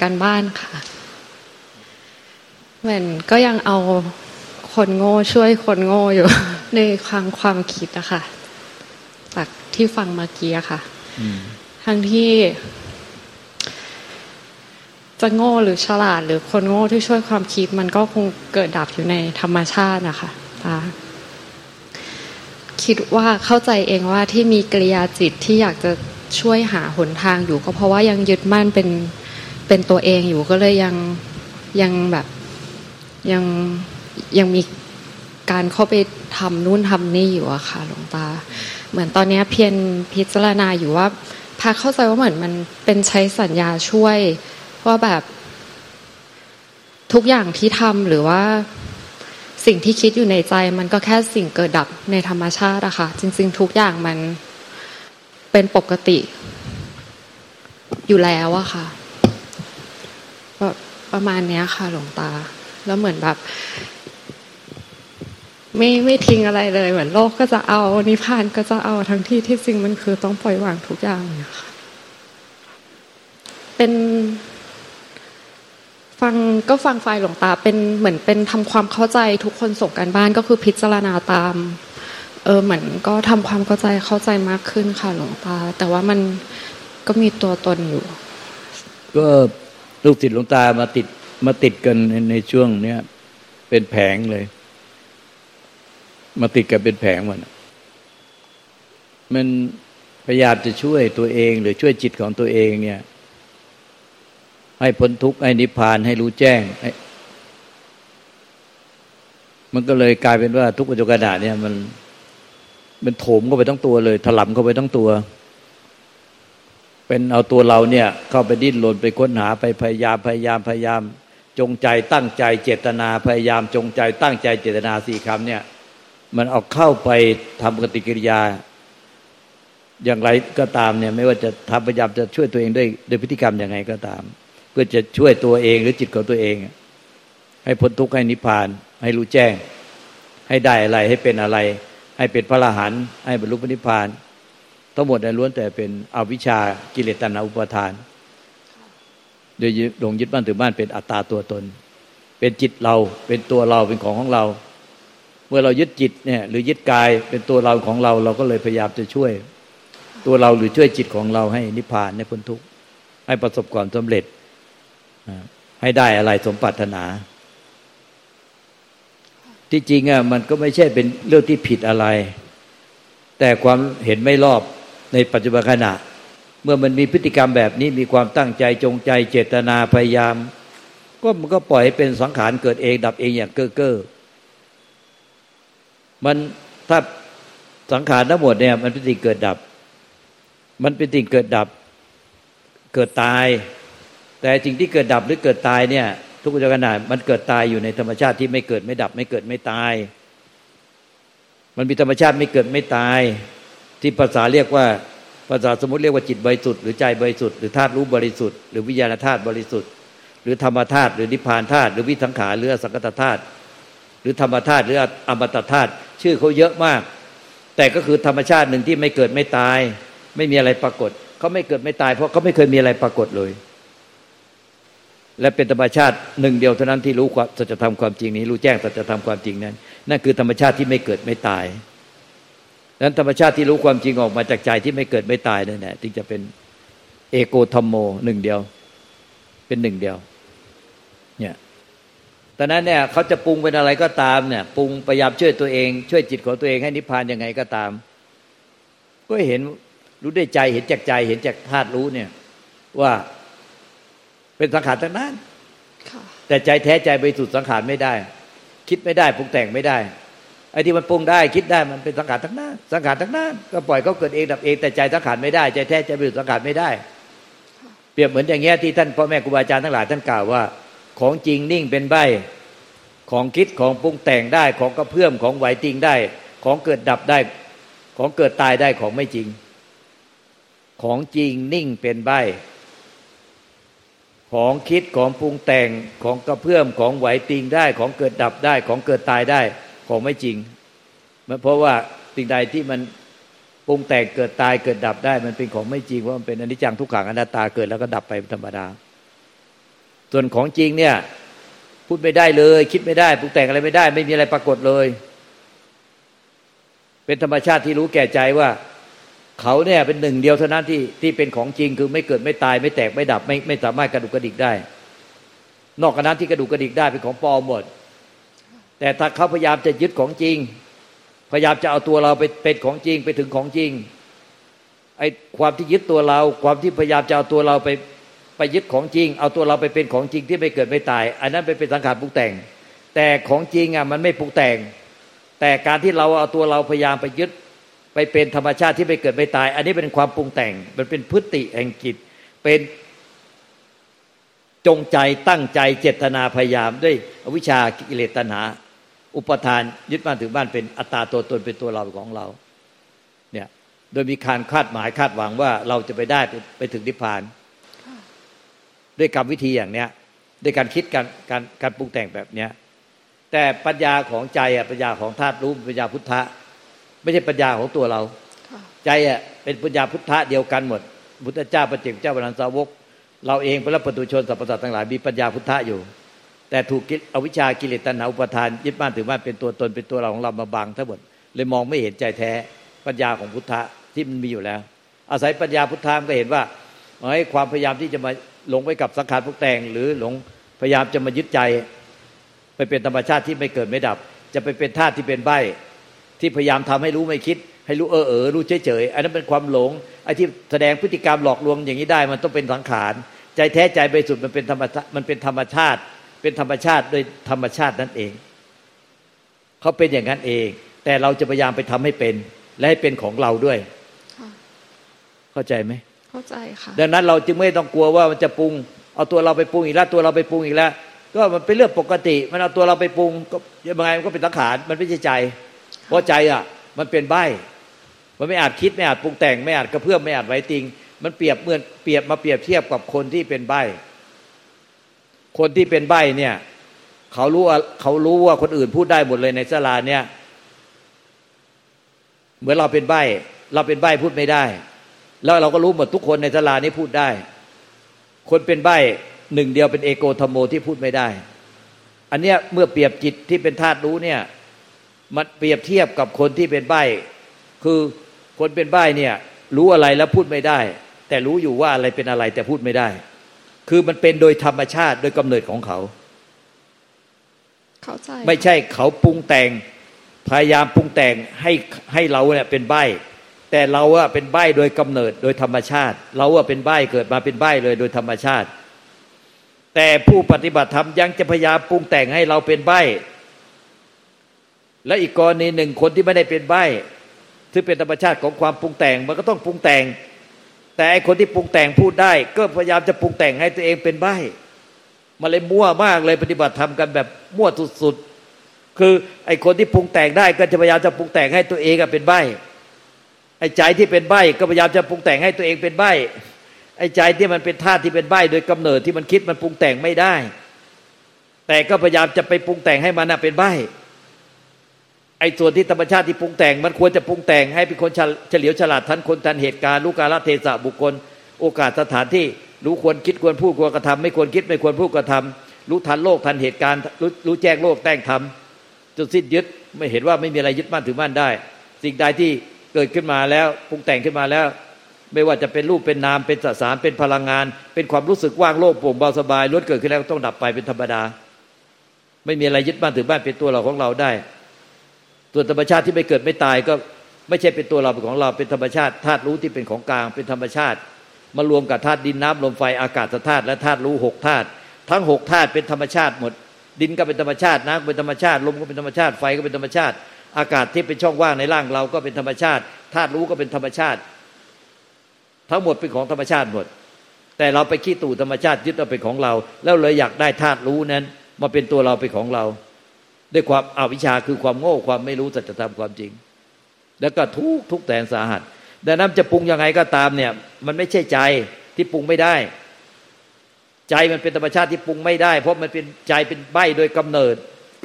ส่งกันบ้านค่ะ เหมือนก็ยังเอาคนโง่ช่วยคนโง่อยู่ ในความความคิดอะค่ะจากที่ฟังเมื่อกี้อะค่ะทั้งที่ จะโง่หรือฉลาด หรือคนโง่ที่ช่วยความคิด มันก็คงเกิดดับอยู่ในธรรมชาตินะคะตาคิดว่าเข้าใจเองว่าที่มีกิริยาจิตที่อยากจะช่วยหาหนทางอยู่ ก็เพราะว่ายังยึดมั่นเป็น เป็นตัวเองอยู่ก็เลยยังยังแบบยังยังมีการเข้าไปทำนู่นทำนี่อยู่อะค่ะหลวงตา เหมือนตอนนี้เพียรพิจารณาอยู่ว่าพาเข้าใจว่าเหมือนมันเป็นใช้สัญญาช่วยว่าแบบทุกอย่างที่ทำหรือว่าสิ่งที่คิดอยู่ในใจมันก็แค่สิ่งเกิดดับในธรรมชาติอะค่ะ จริง ๆ ทุกอย่างมันเป็นปกติอยู่แล้วอะค่ะ ประมาณนี้ค่ะหลวงตา แล้วเหมือนแบบ ไม่ไม่ทิ้งอะไรเลย เหมือนโลกก็จะเอานิพพานก็จะเอาทั้งที่ที่จริงมันคือต้องปล่อยวางทุกอย่างเนี่ยค่ะเป็นฟังก็ฟังไฟหลวงตาเป็นเหมือนเป็นทำความเข้าใจทุกคนส่งกันบ้านก็คือพิจารณาตาม เออเหมือนก็ทำความเข้าใจเข้าใจมากขึ้นค่ะหลวงตา แต่ว่ามันก็มีตัวตนอยู่ ก็ ลูกศิษย์หลวงตามาติดมาติดกันในช่วงเนี้ยเป็นแผงเลย มาติดกันเป็นแผงมันมันพยายามจะช่วยตัวเอง หรือช่วยจิตของตัวเองเนี่ย ให้พ้นทุกข์ให้นิพพานให้รู้แจ้งมันก็เลยกลายเป็นว่าทุกปัจจุบันเนี่ยมันมันโถมเข้าไปทั้งตัวเลย ถลำเข้าไปทั้งตัว เป็นเอาตัวเราเนี่ยเข้าไปดิ้นรนไปค้นหาไปพยายามพยายามพยายาม จงใจตั้งใจเจตนาพยายามจงใจตั้งใจเจตนาสี่คำเนี่ยมันเอาเข้าไปทำปฏิกิริยา อย่างไรก็ตามเนี่ยไม่ว่าจะทำพยายามจะช่วยตัวเองด้วยด้วยพฤติกรรมย่างไงก็ตาม เพื่อจะช่วยตัวเองหรือจิตของตัวเอง ให้พ้นทุกข์ให้นิพพาน ให้รู้แจ้ง ให้ได้อะไรให้เป็นอะไร ให้เป็นพระอรหันต์ให้บรรลุพระนิพพาน ทั้งหมดในล้วนแต่เป็นอวิชากิเลสตัณหาอุปาทานโดยหลงยึดบ้านถือบ้านเป็นอัตตาตัวตน เป็นจิตเราเป็นตัวเราเป็นของของเรา เมื่อเรายึดจิตเนี่ยหรือยึดกายเป็นตัวเราของเราเราก็เลยพยายามจะช่วย ตัวเราหรือช่วยจิตของเราให้นิพพานในพ้นทุกข์ให้ประสบความสำเร็จให้ได้อะไรสมปรารถนา ที่จริงอะมันก็ไม่ใช่เป็นเรื่องที่ผิดอะไร แต่ความเห็นไม่รอบ ในปัจจุบันขณะ เมื่อมันมีพฤติกรรมแบบนี้มีความตั้งใจจงใจเจตนาพยายาม ก็มันก็ปล่อยให้เป็นสังขารเกิดเองดับเองอย่างเก้อเก้อมันถ้าสังขารทั้งหมดเนี่ยมันเป็นสิ่งเกิดดับ มันเป็นสิ่งเกิดดับ เกิดตาย แต่สิ่งที่เกิดดับหรือเกิดตายเนี่ย ทุกขณะมันเกิดตายอยู่ในธรรมชาติที่ไม่เกิดไม่ดับ ไม่เกิดไม่ตาย มันมีธรรมชาติไม่เกิดไม่ตาย ที่ภาษาเรียกว่าภาษาสมมติเรียกว่าจิตบริสุทธิ์หรือใจบริสุทธิ์หรือธาตุรู้บริสุทธิ์หรือวิญญาณธาตุบริสุทธิ์หรือธรรมธาตุหรือนิพพานธาตุหรือวิสังขารหรือสังกตธาตุหรือธรรมธาตุหรืออมตะธาตุชื่อเขาเยอะมาก แต่ก็คือธรรมชาติหนึ่งที่ไม่เกิดไม่ตาย ไม่มีอะไรปรากฏเขาไม่เกิดไม่ตาย เพราะเขาไม่เคยมีอะไรปรากฏเลย และเป็นธรรมชาติหนึ่งเดียวเท่านั้นที่รู้ความสัจธรรมความจริงนี้ รู้แจ้งสัจธรรมความจริงนั้นนั่นคือธรรมชาติที่ไม่เกิดไม่ตาย นั้นธรรมชาติที่รู้ความจริงออกมาจากใจที่ไม่เกิดไม่ตายนั่นแหละจึงจะเป็นเอโกธรรมโมหนึ่งเดียว เป็นหนึ่งเดียว เนี่ยตอนนั้นเนี่ยเขาจะปรุงเป็นอะไรก็ตามเนี่ยปรุงพยายามช่วยตัวเอง ช่วยจิตของตัวเองให้นิพพานยังไงก็ตาม ก็เห็นรู้ได้ใจเห็นจากใจเห็นจากธาตุรู้เนี่ย ว่าเป็นสังขารทั้งนั้นแต่ใจแท้ใจไปสุดสังขารไม่ได้ คิดไม่ได้ปรุงแต่งไม่ได้ ไอ้ที่มันปรุงได้คิดได้มันเป็นสังขารทั้งนั้นสังขารทั้งนั้นก็ปล่อยเขาเกิดเองดับเองแต่ใจสังขารไม่ได้ใจแท้ใจไปสุดสังขารไม่ได้ เปรียบเหมือนอย่างเงี้ยที่ท่านพ่อแม่ครูบาอาจารย์ทั้งหลายท่านกล่าวว่า ของจริงนิ่งเป็นใบของคิดของปรุงแต่งได้ของกระเพื่อมของไหวติงได้ ของเกิดดับได้ ของเกิดตายได้ของไม่จริง ของจริงนิ่งเป็นใบของคิดของปรุงแต่งของกระเพื่อมของไหวติงได้ ของเกิดดับได้ ของเกิดตายได้ ของไม่จริง เพราะว่าสิ่งใดที่มันปรุงแต่งเกิดตายเกิดดับได้ มันเป็นของไม่จริงว่าะมันเป็นอนิจจังทุกขังอนัตตาเกิดแล้วก็ดับไปธรรมดา ส่วนของจริงเนี่ย พูดไม่ได้เลย คิดไม่ได้ปรุงแต่งอะไรไม่ได้ ไม่มีอะไรปรากฏเลย เป็นธรรมชาติที่รู้แก่ใจว่า เขาเนี่ยเป็นหนึ่งเดียวเท่านั้นที่ที่เป็นของจริงคือไม่เกิดไม่ตาย ไม่แตกไม่ดับ ไม่ไม่สามารถกระดุกกระดิกได้ นอกจากนั้นที่กระดุกกระดิกได้เป็นของปลอมหมด แต่ถ้าเขาพยายามจะยึดของจริง พยายามจะเอาตัวเราไปเป็นของจริงไปถึงของจริงไอ้ความที่ยึดตัวเรา ความที่พยายามจะเอาตัวเราไปไปยึดของจริง เอาตัวเราไปเป็นของจริงที่ไม่เกิดไม่ตาย อันนั้นเป็นสังขารปรุงแต่ง แต่ของจริงอะมันไม่ปรุงแต่ง แต่การที่เราเอาตัวเราพยายามไปยึดไปเป็นธรรมชาติที่ไม่เกิดไม่ตาย อันนี้เป็นความปรุงแต่ง มันเป็นพฤติแห่งจิต เป็นจงใจตั้งใจเจตนาพยายามด้วยอวิชากิเลสตัณหา อุปทานยึดบ้านถึงบ้านเป็นอัตตาตัวตนเป็นตัวเราของเรา เนี่ย โดยมีการคาดหมายคาดหวังว่าเราจะไปได้ไปถึงนิพพาน ด้วยกรรมวิธีอย่างเนี้ยด้วยการคิดการการการปรุงแต่งแบบเนี้ย แต่ปัญญาของใจอะปัญญาของธาตุรู้ปัญญาพุทธะ ไม่ใช่ปัญญาของตัวเรา ใจอะเป็นปัญญาพุทธะเดียวกันหมด พุทธเจ้าประเจกเจ้าบรรสาวก เราเองพระปุถุชนสรรพสัตว์ทั้งหลายมีปัญญาพุทธะอยู่ แต่ถูกอวิชากิเลสตัณหาอุปทานยึดบ้านถือบ้านเป็นตัวตนเป็นตัวเราของเรามาบังทั้งหมดเลยมองไม่เห็นใจแท้ปัญญาของพุทธะที่มันมีอยู่แล้ว อาศัยปัญญาพุทธามก็เห็นว่าไอ้ความพยายามที่จะมาหลงไปกับสังขารพวกแต่ง หรือหลงพยายามจะมายึดใจ ไปเป็นธรรมชาติที่ไม่เกิดไม่ดับ จะไปเป็นธาตุที่เป็นใบที่พยายามทำให้รู้ไม่คิด ให้รู้เออเออรู้เฉยเฉยอันนั้นเป็นความหลงไอ้ที่แสดงพฤติกรรมหลอกลวงอย่างนี้ได้ มันต้องเป็นสังขารใจแท้ใจบริสุทธิ์มันเป็นธรรมมันเป็นธรรมชาติ เป็นธรรมชาติโดยธรรมชาตินั่นเอง เขาเป็นอย่างนั้นเอง แต่เราจะพยายามไปทำให้เป็น และให้เป็นของเราด้วยเข้าใจไหมเข้าใจค่ะดังนั้นเราจึงไม่ต้องกลัวว่ามันจะปรุง เอาตัวเราไปปรุงอีกแล้วตัวเราไปปรุงอีกแล้ว ก็มันเป็นเรื่องปกติ มันเอาตัวเราไปปรุงก็ยังไงมันก็เป็นสังขารมันไม่ใช่ใจ เพราะใจอะ มันเป็นใบมันไม่อาจคิดไม่อาจปรุงแต่งไม่อาจกระเพื่อมไม่อาจไหวติง มันเปรียบเหมือนเปรียบมาเปรียบเทียบกับคนที่เป็นใบ คนที่เป็นใบเนี่ยเขารู้ว่าเขารู้ว่าคนอื่นพูดได้หมดเลยในสลาเนี่ยเหมือนเราเป็นใบเราเป็นใบพูดไม่ได้ แล้วเราก็รู้หมดทุกคนในสลานี้พูดได้ คนเป็นใบหนึ่งเดียวเป็นเอโกธรรมโมที่พูดไม่ได้ อันเนี้ยเมื่อเปรียบจิตที่เป็นธาตุรู้เนี่ยมันเปรียบเทียบกับคนที่เป็นใบคือคนเป็นใบเนี่ย รู้อะไรแล้วพูดไม่ได้ แต่รู้อยู่ว่าอะไรเป็นอะไรแต่พูดไม่ได้ คือมันเป็นโดยธรรมชาติโดยกำเนิดของเขา เข้าใจ ไม่ใช่เขาปรุงแต่ง พยายามปรุงแต่งให้ให้เราเนี่ยเป็นใบ้แต่เราอะเป็นใบ้โดยกำเนิดโดยธรรมชาติ เราอะเป็นใบ้เกิดมาเป็นใบ้เลยโดยธรรมชาติ แต่ผู้ปฏิบัติธรรมยังจะพยายามปรุงแต่งให้เราเป็นใบ้และอีกกรณีหนึ่งคนที่ไม่ได้เป็นใบ้ที่เป็นธรรมชาติของความปรุงแต่งมันก็ต้องปรุงแต่ง แต่ไอคนที่ปรุงแต่งพูดได้ ก็พยายามจะปรุงแต่งให้ตัวเองเป็นใบ้มาเลยมั่วมากเลยปฏิบัติธรรมกันแบบมั่วสุดๆคือ ไอคนที่ปรุงแต่งได้ ก็จะพยายามจะปรุงแต่งให้ตัวเองเป็นใบ้ไอ้ใจที่เป็นใบก็พยายามจะปรุงแต่งให้ตัวเองเป็นใบไอ้ใจที่มันเป็นธาตุที่เป็นใบโดยกำเนิดที่มันคิดมันปรุงแต่งไม่ได้ แต่ก็พยายามจะไปปรุงแต่งให้มันเป็นใบ ไอ้ส่วนที่ธรรมชาติที่ปรุงแต่ง มันควรจะปรุงแต่งให้เป็นคนเฉลียวฉลาดทันคนทันเหตุการณ์รู้กาลเทศะบุคคล โอกาสสถานที่รู้ควรคิดควรพูดควรกระทำไม่ควรคิดไม่ควรพูดกระทำรู้ทันโลกทันเหตุการณ์รู้รู้แจ้งโลกแต่งทำจนสิ้นยึดไม่เห็นว่าไม่มีอะไรยึดมั่นถือมั่นได้ สิ่งใดที่เกิดขึ้นมาแล้วปรุงแต่งขึ้นมาแล้ว ไม่ว่าจะเป็นรูปเป็นนามเป็นสสารเป็นพลังงาน เป็นความรู้สึกว่างโล่งโปร่งเบาสบายล้วนเกิดขึ้นแล้วต้องดับไปเป็นธรรมดา ไม่มีอะไรยึดบ้านถือบ้านเป็นตัวเราของเราได้ ตัวธรรมชาติที่ไม่เกิดไม่ตายก็ไม่ใช่เป็นตัวเราเป็นของเราเป็นธรรมชาติธาตุรู้ที่เป็นของกลางเป็นธรรมชาติ มารวมกับธาตุดินน้ำลมไฟอากาศธาตุและธาตุรู้หกธาตุทั้งหกธาตุเป็นธรรมชาติหมด ดินก็เป็นธรรมชาติน้ำเป็นธรรมชาติลมก็เป็นธรรมชาติไฟก็เป็นธรรมชาติ อากาศที่เป็นช่องว่างในร่างเราก็เป็นธรรมชาติธาตุรู้ก็เป็นธรรมชาติ ทั้งหมดเป็นของธรรมชาติหมด แต่เราไปขี้ตู่ธรรมชาติยึดเอาเป็นของเรา แล้วเลยอยากได้ธาตุรู้นั้นมาเป็นตัวเราเป็นของเรา ด้วยความอาวิชชาคือความโง่ความไม่รู้สัจธรรมความจริง แล้วก็ทุกทุกแสนสาหัสดังนั้นจะปรุงยังไงก็ตามเนี่ย มันไม่ใช่ใจที่ปรุงไม่ได้ ใจมันเป็นธรรมชาติที่ปรุงไม่ได้ เพราะมันเป็นใจเป็นใบโดยกำเนิด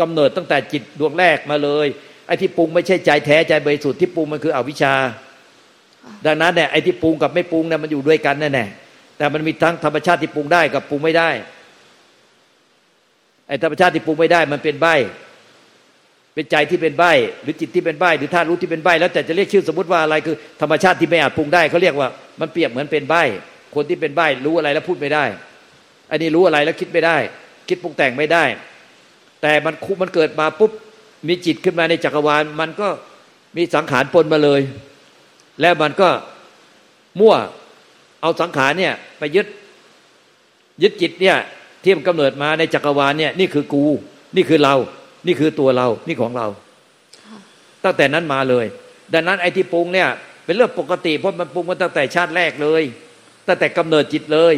กำเนิดตั้งแต่จิตดวงแรกมาเลยไอ้ที่ปรุงไม่ใช่ใจแท้ใจบริสุทธิ์ที่ปรุงมันคืออวิชชา ดังนั้นเนี่ยไอ้ที่ปรุงกับไม่ปรุงเนี่ยมันอยู่ด้วยกันแน่แน่แต่มันมีทั้งธรรมชาติที่ปรุงได้กับปรุงไม่ได้ไอ้ธรรมชาติที่ปรุงไม่ได้มันเป็นใบ เป็นใจที่เป็นใบหรือจิตที่เป็นใบหรือธาตุรู้ที่เป็นใบแล้วแต่จะเรียกชื่อสมมติว่าอะไรคือ ธรรมชาติที่ไม่อาจปรุงได้เขาเรียกว่ามันเปรียบเหมือนเป็นใบคนที่เป็นใบรู้อะไรแล้วพูดไม่ได้ อันนี้รู้อะไรแล้วคิดไม่ได้ คิดปรุงแต่งไม่ได้ แต่มันคุมันเกิดมาปุ๊บมีจิตขึ้นมาในจักรวาล มันก็มีสังขารปนมาเลย แล้วมันก็มั่วเอาสังขารเนี่ยไปยึดยึดจิตเนี่ยที่มันกำเนิดมาในจักรวาลเนี่ยนี่คือกู นี่คือเรา นี่คือตัวเรา นี่ของเราตั้งแต่นั้นมาเลย ดังนั้นไอ้ที่ปรุงเนี่ยเป็นเรื่องปกติเพราะมันปรุงมาตั้งแต่ชาติแรกเลย ตั้งแต่กำเนิดจิตเลย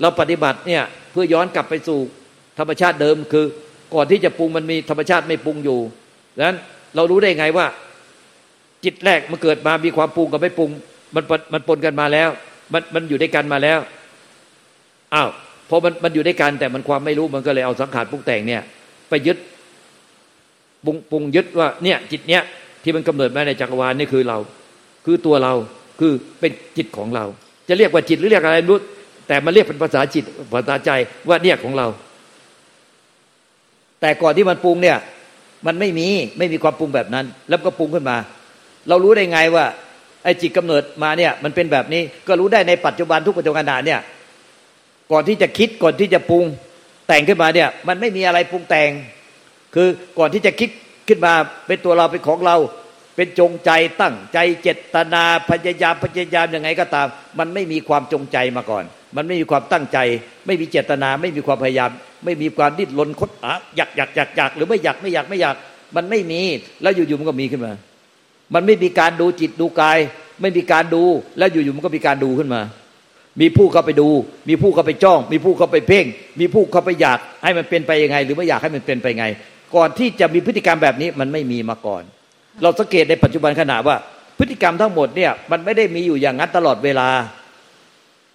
เราปฏิบัติเนี่ยเพื่อย้อนกลับไปสู่ธรรมชาติเดิมคือ ก่อนที่จะปรุงมันมีธรรมชาติไม่ปรุงอยู่ดังนั้นเรารู้ได้ไงว่า จิตแรกมันเกิดมามีความปรุงกับไม่ปรุง มันมันปนกันมาแล้ว มันมันอยู่ด้วยกันมาแล้วอ้าวพอมันมันอยู่ด้วยกันแต่มันความไม่รู้มันก็เลยเอาสังขารปรุงแต่งเนี่ย ไปยึด ปรุงปรุงยึดว่าเนี่ยจิตเนี้ยที่มันกำเนิดมาในจักรวาลนี่คือเรา คือตัวเราคือเป็นจิตของเรา จะเรียกว่าจิตหรือเรียกอะไรรู้แต่มันเรียกเป็นภาษาจิตภาษาใจว่าเนี่ยของเรา แต่ก่อนที่มันปรุงเนี่ย มันไม่มีไม่มีความปรุงแบบนั้น แล้วก็ปรุงขึ้นมา เรารู้ได้ไงว่าไอ้จิตกำเนิดมาเนี่ย มันเป็นแบบนี้ก็รู้ได้ในปัจจุบันทุกปัจจุบันเนี่ย ก่อนที่จะคิดก่อนที่จะปรุงแต่งขึ้นมาเนี่ย มันไม่มีอะไรปรุงแต่ง คือก่อนที่จะคิดขึ้นมาเป็นตัวเราเป็นของเรา เป็นจงใจตั้งใจเจตนาพยายามพยายามยังไงก็ตาม มันไม่มีความจงใจมาก่อน มันไม่มีความตั้งใจ ไม่มีเจตนา ไม่มีความพยายาม ไม่มีความดิ้นรนคดอะอยากอยากอยากอยากหรือไม่อยากไม่อยากไม่อยาก มันไม่มีแล้วอยู่ๆมันก็มีขึ้นมา มันไม่มีการดูจิตดูกาย ไม่มีการดู แล้วอยู่ๆมันก็มีการดูขึ้นมามีผู้เข้าไปดู มีผู้เข้าไปจ้อง มีผู้เข้าไปเพ่ง มีผู้เข้าไปอยากให้มันเป็นไปยังไง หรือไม่อยากให้มันเป็นไปไง ก่อนที่จะมีพฤติกรรมแบบนี้มันไม่มีมาก่อน เราสังเกตในปัจจุบันขณะว่า พฤติกรรมทั้งหมดเนี่ยมันไม่ได้มีอยู่อย่างนั้นตลอดเวลา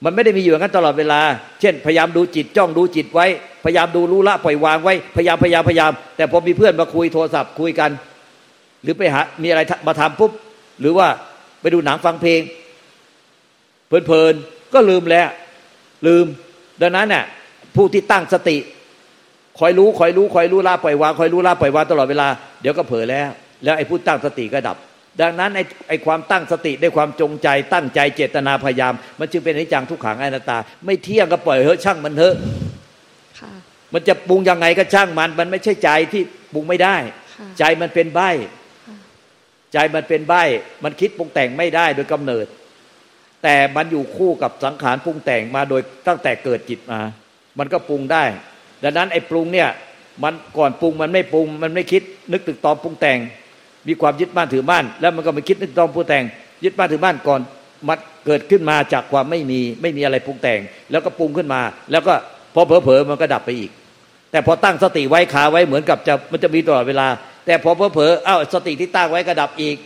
มันไม่ได้มีอยู่อย่างนั้นตลอดเวลา เช่น พยายามดูจิตจ้องดูจิตไว้ พยายามดูรู้ละปล่อยวางไว้พยายามพยายามพยายาม แต่พอมีเพื่อนมาคุยโทรศัพท์คุยกัน หรือไปหามีอะไรมาทำปุ๊บหรือว่าไปดูหนังฟังเพลง เพลินๆก็ลืมแล้วลืม ดังนั้นน่ะผู้ที่ตั้งสติ คอยรู้คอยรู้คอยรู้ละปล่อยวางคอยรู้ละปล่อยวางตลอดเวลาเดี๋ยวก็เผลอแล้ว แล้วไอ้ผู้ตั้งสติก็ดับ ดังนั้นไอ้ไอ้ความตั้งสติด้วยความจงใจ ตั้งใจเจตนาพยายาม มันจึงเป็นอนิจจังทุกขังอนัตตา ไม่เที่ยงก็ปล่อยเฮ้ช่างมันเถอะมันจะปรุงยังไงก็ช่างมัน มันไม่ใช่ใจที่ปรุงไม่ได้ ใจมันเป็นใบใจมันเป็นใบมันคิดปรุงแต่งไม่ได้โดยกำเนิด แต่มันอยู่คู่กับสังขารปรุงแต่งมาโดยตั้งแต่เกิดจิตมา มันก็ปรุงได้ ดังนั้นไอ้ปรุงเนี่ยมันก่อนปรุงมันไม่ปรุง มันไม่คิดนึกตึกตอมปรุงแต่ง มีความยึดมั่นถือมั่นแล้วมันก็ไม่คิดนึกตอมปรุงแต่ง ยึดมั่นถือมั่นก่อนมันเกิดขึ้นมาจากความไม่มีไม่มีอะไรปรุงแต่ง แล้วก็ปรุงขึ้นมา แล้วก็พอเผลอๆมันก็ดับไปอีก แต่พอตั้งสติไว้ขาไว้เหมือนกับจะมันจะมีตลอดเวลา แต่พอเผลอๆอ้าวสติที่ตั้งไว้ก็ดับอีก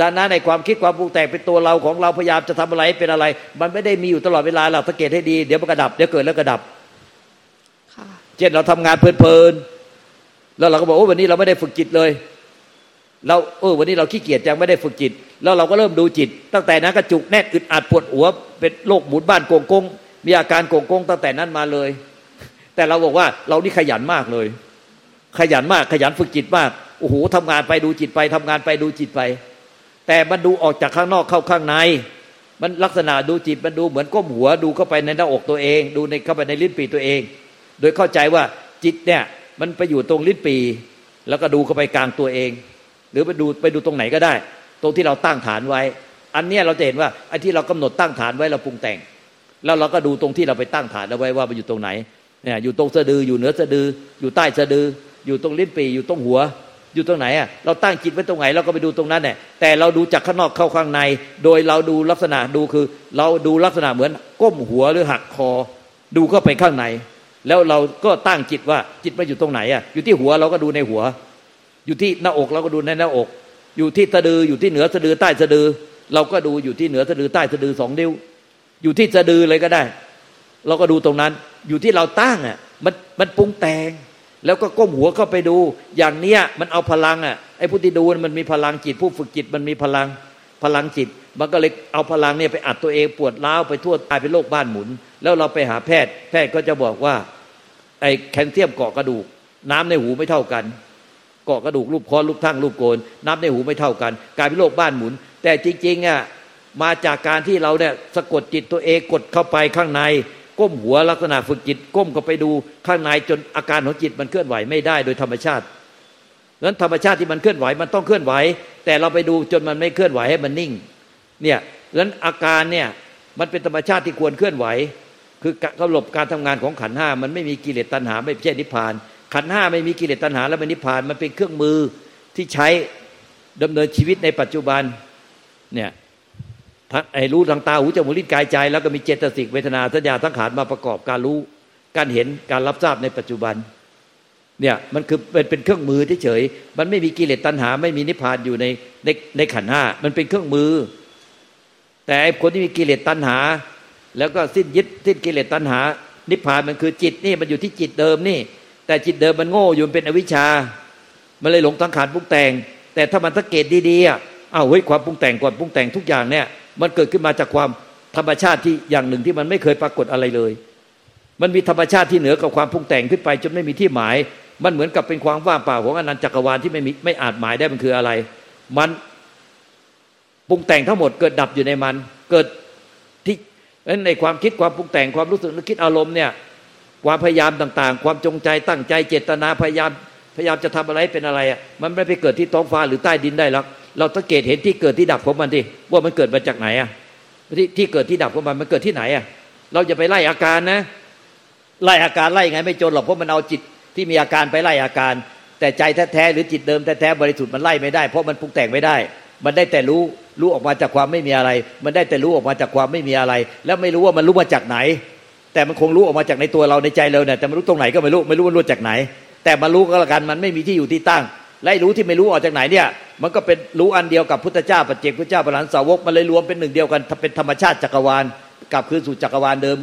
ดังนั้นในความคิดความปรุงแต่งเป็นตัวเราของเราพยายามจะทำอะไรเป็นอะไร มันไม่ได้มีอยู่ตลอดเวลาเราสังเกตให้ดีเดี๋ยวมันกระดับเดี๋ยวเกิดแล้วกระดับ เช่นเราทำงานเพลินๆแล้วเราก็บอกโอ้วันนี้เราไม่ได้ฝึกจิตเลย เราเออวันนี้เราขี้เกียจจังไม่ได้ฝึกจิต แล้วเราก็เริ่มดูจิต ตั้งแต่นั้นก็จุกแน่นอึดอัดปวดหัว เป็นโรคหมุนบ้านโกงกงมีอาการโกงกงตั้งแต่นั้นมาเลย แต่เราบอกว่าเรานี่ขยันมากเลย ขยันมากขยันฝึกจิตมากโอ้โหทำงานไปดูจิตไปทำงานไปดูจิตไป แต่มันดูออกจากข้างนอกเข้าข้างใน มันลักษณะดูจิตมันดูเหมือนก้มหัวดูเข้าไปในหน้าอกตัวเอง ดูในเข้าไปในลิ้นปีตัวเอง โดยเข้าใจว่าจิตเนี่ยมันไปอยู่ตรงลิ้นปี แล้วก็ดูเข้าไปกลางตัวเอง หรือไปดูไปดูตรงไหนก็ได้ ตรงที่เราตั้งฐานไว้ อันนี้เราจะเห็นว่าไอ้ที่เรากำหนดตั้งฐานไว้เราปรุงแต่ง แล้วเราก็ดูตรงที่เราไปตั้งฐานเอาไว้ว่ามันอยู่ตรงไหนเนี่ยอยู่ตรงสะดืออยู่เหนือสะดือ อยู่ใต้สะดือ อยู่ตรงลิ้นปีอยู่ตรงหัว อยู่ตรงไหนอะเราตั้งจิตไว้ตรงไหนเราก็ไปดูตรงนั้นแหละแต่เราดูจากข้างนอกเข้าข้างใน โดยเราดูลักษณะดูคือ เราดูลักษณะเหมือนก้มหัวหรือหักคอ ดูเข้าไปข้างใน แล้วเราก็ตั้งจิตว่าจิตมาอยู่ตรงไหนอะอยู่ที่หัวเราก็ดูในหัว อยู่ที่หน้าอกเราก็ดูในหน้าอก อยู่ที่สะดืออยู่ที่เหนือสะดือใต้สะดือ เราก็ดูอยู่ที่เหนือสะดือใต้สะดือสองนิ้ว อยู่ที่สะดือเลยก็ได้ เราก็ดูตรงนั้น อยู่ที่เราตั้งอะมันมันปรุงแต่งแล้วก็ก้มหัวเข้าไปดู อย่างเนี้ยมันเอาพลังอะไอ้ผู้ที่ดูมันมีพลังจิต ผู้ฝึกจิตมันมีพลังพลังจิต มันก็เลยเอาพลังเนี่ยไปอัดตัวเองปวดร้าวไปทั่วตายไปโรคบ้านหมุน แล้วเราไปหาแพทย์ แพทย์ก็จะบอกว่า ไอ้แคลเซียมเกาะกระดูก น้ำในหูไม่เท่ากันเกาะกระดูกรูปคอรูปทั้งรูปโกนน้ำในหูไม่เท่ากันกลายเป็นโรคบ้านหมุน แต่จริงๆอะมาจากการที่เราเนี่ยสะกดจิตตัวเองกดเข้าไปข้างใน ก้มหัวลักษณะฝึกจิต ก้มเข้าไปดูข้างในจนอาการของจิตมันเคลื่อนไหวไม่ได้โดยธรรมชาตินั้นธรรมชาติที่มันเคลื่อนไหวมันต้องเคลื่อนไหว แต่เราไปดูจนมันไม่เคลื่อนไหวให้มันนิ่งเนี่ยนั้นอาการเนี่ยมันเป็นธรรมชาติที่ควรเคลื่อนไหว คือกำหลบการทำงานของขันห้ามันไม่มีกิเลสตัณหา ไม่ใช่นิพพาน ขันห้าไม่มีกิเลสตัณหา แล้วเป็นนิพพานมันเป็นเครื่องมือที่ใช้ดำเนินชีวิตในปัจจุบันเนี่ยไอ้รู้ทางตาหูจมูกลิ้นกายใจ แล้วก็มีเจตสิกเวทนาสัญญาทั้งขานมาประกอบการรู้ การเห็นการรับทราบในปัจจุบันเนี่ยมันคือเป็นเป็นเครื่องมือที่เฉยมันไม่มีกิเลสตัณหา ไม่มีนิพพานอยู่ในในในขันห้ามันเป็นเครื่องมือ แต่ไอ้คนที่มีกิเลสตัณหา แล้วก็สิ้นยึดสิ้นกิเลสตัณหา นิพพานมันคือจิตนี่มันอยู่ที่จิตเดิมนี่ แต่จิตเดิมมันโง่อยู่เป็นอวิชชา มันเลยหลงทังขานปรุงแต่ง แต่ถ้ามันสังเกตดีๆอะอ้าวเฮ้ยความปรุงแต่งก่อนปรุงแต่งทุกอย่างเนี่ยมันเกิดขึ้นมาจากความธรรมชาติที่อย่างหนึ่งที่มันไม่เคยปรากฏอะไรเลย มันมีธรรมชาติที่เหนือกับความปรุงแต่งขึ้นไป จนไม่มีที่หมาย มันเหมือนกับเป็นความว่างเปล่าของอนันต์จักรวาลที่ไม่มีไม่อาจหมายได้มันคืออะไร มันปรุงแต่งทั้งหมดเกิดดับอยู่ในมัน เกิด ที่ในความคิดความปรุงแต่งความรู้สึกนึกคิดอารมณ์เนี่ยความพยายามต่างๆ ความจงใจตั้งใจเจตนาพยายามพยายามจะทำอะไรเป็นอะไรอะมันไม่ไปเกิดที่ท้องฟ้าหรือใต้ดินได้หรอกเราสังเกตเห็นที่เกิดที่ดับของมันดิว่ามันเกิดมาจากไหนอะที่ที่เกิดที่ดับของมันมันเกิดที่ไหนอะเราจะไปไล่อาการนะ ไล่อาการไล่ไงไม่จนหรอกเพราะมันเอาจิตที่มีอาการไปไล่อาการ แต่ใจแท้ๆหรือจิตเดิมแท้ๆบริสุทธิ์มันไล่ไม่ได้เพราะมันปรุงแต่งไม่ได้ มันได้แต่รู้ รู้ออกมาจากความไม่มีอะไร มันได้แต่รู้ออกมาจากความไม่มีอะไร แล้วไม่รู้ว่ามันรู้มาจากไหน แต่มันคงรู้ออกมาจากในตัวเราในใจเราเนี่ยแต่มันรู้ตรงไหนก็ไม่รู้ไม่รู้ว่ารู้จากไหน แต่มารู้ก็แล้วกันมันไม่มีที่อยู่ที่ตั้งไล่รู้ที่ไม่รู้ออกจากไหนเนี่ย มันก็เป็นรู้อันเดียวกับพุทธเจ้าปัจเจกพุทธเจ้าพระหลานสาวกมันเลยรวมเป็นหนึ่งเดียวกันเป็นธรรมชาติจักรวาลกลับคืนสู่จักรวาลเดิม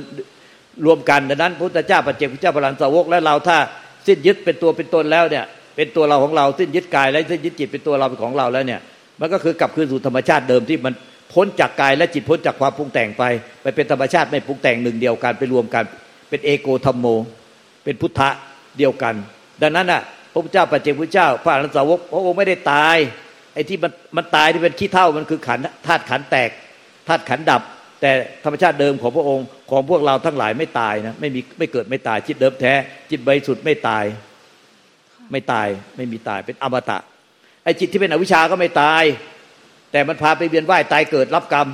รวมกันดังนั้น พุทธเจ้าปัจเจกพุทธเจ้าพระหลานสาวกและเราถ้าสิ้นยึดเป็นตัวเป็นตนแล้วเนี่ย เป็นตัวเราของเราสิ้นยึดกายและสิ้นยึดจิตเป็นตัวเราเป็นของเราแล้วเนี่ย มันก็คือกลับคืนสู่ธรรมชาติเดิมที่มันพ้นจากกายและจิตพ้นจากความปรุงแต่งไป ไปเป็นธรรมชาติไม่ปรุงแต่งหนึ่งเดียวกันไปรวมกัน เป็นเอโกธรรมโม เป็นพุทธะเดียวกัน ดังนั้นอะพระพุทธเจ้าปัจเจกพุทธเจ้าพระอรหันตสาวกพระองค์ไม่ได้ตายไอ้ที่มันมันตายที่เป็นขี้เท่ามันคือขันธาตุขันแตกธาตุขันดับ แต่ธรรมชาติเดิมของพระองค์ของพวกเราทั้งหลายไม่ตายนะไม่มีไม่เกิดไม่ตายจิตเดิมแท้ จิตใบสุทธิ์ไม่ตาย ไม่ตายไม่มีตายเป็นอมตะ จิตที่เป็นอวิชาก็ไม่ตาย แต่มันพาไปเวียนว่ายตายเกิดรับกรรม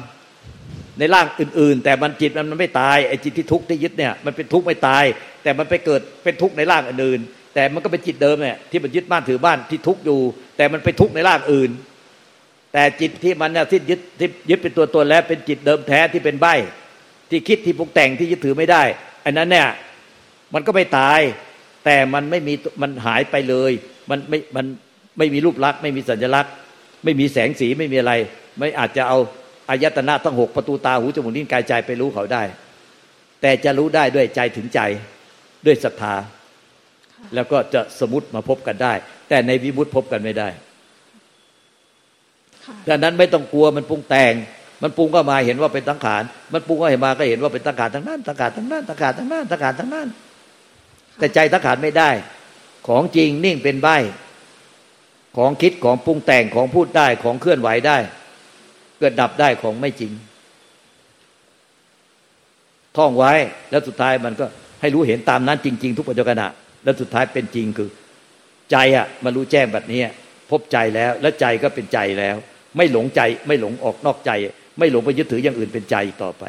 ในร่างอื่น ๆ แต่มันจิตมันไม่ตายไอ้จิตที่ทุกข์ที่ยึดเนี่ยมันเป็นทุกข์ไม่ตาย แต่มันไปเกิดเป็นทุกข์ในร่างอื่นแต่มันก็เป็นจิตเดิมเนี่ยที่มันยึดบ้านถือบ้านที่ทุกข์อยู่ แต่มันไปทุกข์ในร่างอื่น แต่จิตที่มันเนี่ยที่ยึดที่ยึดเป็นตัวตนแล้วเป็นจิตเดิมแท้ที่เป็นใบที่คิดที่ปรุงแต่งที่ยึดถือไม่ได้อันนั้นเนี่ยมันก็ไม่ตาย แต่มันไม่มีมันหายไปเลย มันไม่มัน ไม่มีรูปลักษณ์ไม่มีสัญลักษณ์ ไม่มีแสงสีไม่มีอะไร ไม่อาจจะเอาอายตนะทั้งหกประตูตาหูจมูกลิ้นกายใจไปรู้เขาได้ แต่จะรู้ได้ด้วยใจถึงใจด้วยศรัทธา แล้วก็จะสมุติมาพบกันได้ แต่ในวิมุตพบกันไม่ได้ดังนั้นไม่ต้องกลัวมันปรุงแต่ง มันปรุงก็มาเห็นว่าเป็นตังขานมันปรุงก็เห็นมาก็เห็นว่าเป็นตังขานทั้งนั้นตังขานทั้งนั้นตังขานทั้งนั้นตังขานทั้งนั้น แต่ใจตังขานไม่ได้ ของจริงนิ่งเป็นใบ ของคิดของปรุงแต่งของพูดได้ของเคลื่อนไหวได้ เกิดดับได้ของไม่จริง ท่องไว้แล้วสุดท้ายมันก็ให้รู้เห็นตามนั้นจริง ๆ ทุกปัจจุบันแล้วสุดท้ายเป็นจริงคือ ใจอะมารู้แจ้งแบบนี้พบใจแล้ว และใจก็เป็นใจแล้ว ไม่หลงใจไม่หลงออกนอกใจ ไม่หลงไปยึดถืออย่างอื่นเป็นใจต่อไป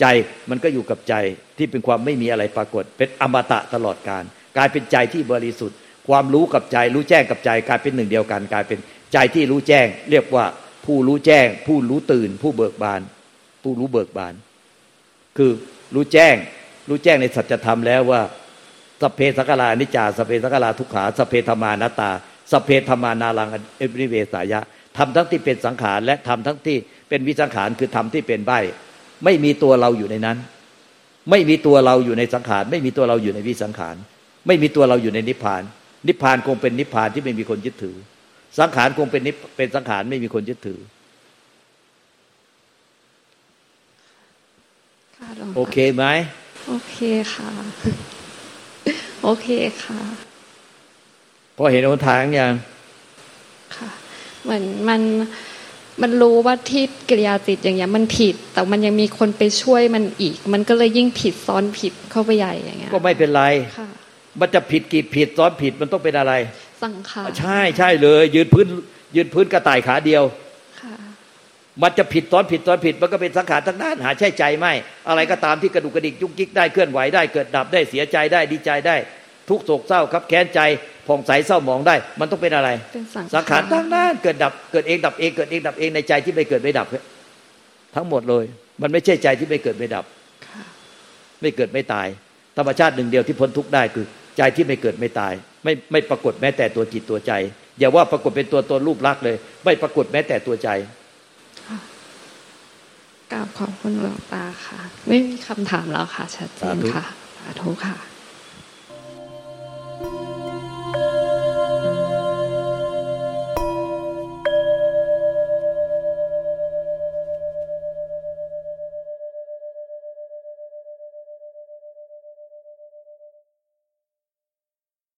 ใจมันก็อยู่กับใจที่เป็นความไม่มีอะไรปรากฏ เป็นอมตะตลอดการกลายเป็นใจที่บริสุทธิ์ ความรู้กับใจรู้แจ้งกับใจกลายเป็นหนึ่งเดียวกัน กลายเป็นใจที่รู้แจ้ง เรียกว่าผู้รู้แจ้ง ผู้รู้ตื่น ผู้เบิกบาน ผู้รู้เบิกบาน คือรู้แจ้ง รู้แจ้งในสัจธรรมแล้วว่าสเพสักลานิจจาสเพสักลาทุกขาสเพธรรมานาตาสเพธรรมานาลังเอริเวสายะทำทั้งที่เป็นสังขารและทำทั้งที่เป็นวิสังขารคือทำที่เป็นใบไม่มีตัวเราอยู่ในนั้น ไม่มีตัวเราอยู่ในสังขาร ไม่มีตัวเราอยู่ในวิสังขาร ไม่มีตัวเราอยู่ในนิพพาน นิพพานคงเป็นนิพพานที่ไม่มีคนยึดถือ สังขารคงเป็นนิเป็นสังขารไม่มีคนยึดถือโอเคไหมโอเคค่ะ โอเคค่ะพอเห็นหนทางยังค่ะเหมือนมันมันรู้ว่าที่กิริยาจิตอย่างเงี้ยมันผิด แต่มันยังมีคนไปช่วยมันอีก มันก็เลยยิ่งผิดซ้อนผิดเข้าไปใหญ่อย่างเงี้ยก็ไม่เป็นไรค่ะ มันจะผิดกี่ผิดซ้อนผิดมันต้องเป็นอะไร สังขารใช่ใช่เลย ยืนพื้น ยืนพื้นกระต่ายขาเดียวค่ะมันจะผิดซ้อนผิดซ้อนผิดมันก็เป็นสังขารทั้งนั้นหาใช่ใจไม่ อะไรก็ตามที่กระดุกกระดิกยุกยิกได้เคลื่อนไหวได้เกิดดับได้เสียใจได้ดีใจได้ ทุกโศกเศร้าครับแค้นใจผ่องใสเศร้าหมองได้ มันต้องเป็นอะไรเป็นสังสังขารทั้งนั้นเกิดดับเกิดเองดับเองเกิดเองดับเองในใจที่ไม่เกิดไม่ดับทั้งหมดเลย มันไม่ใช่ใจที่ไม่เกิดไม่ดับค่ะไม่เกิดไม่ตาย ธรรมชาติหนึ่งเดียวที่พ้นทุกข์ได้คือ ใจที่ไม่เกิดไม่ตาย ไม่ไม่ปรากฏแม้แต่ตัวจิตตัวใจ อย่าว่าปรากฏเป็นตัวตนรูปลักษณ์เลย ไม่ปรากฏแม้แต่ตัวใจกราบขอบคุณหลวงตาค่ะ ไม่มีคำถามแล้วค่ะ ชัดเจนสาธุค่ะสาธุค่ะ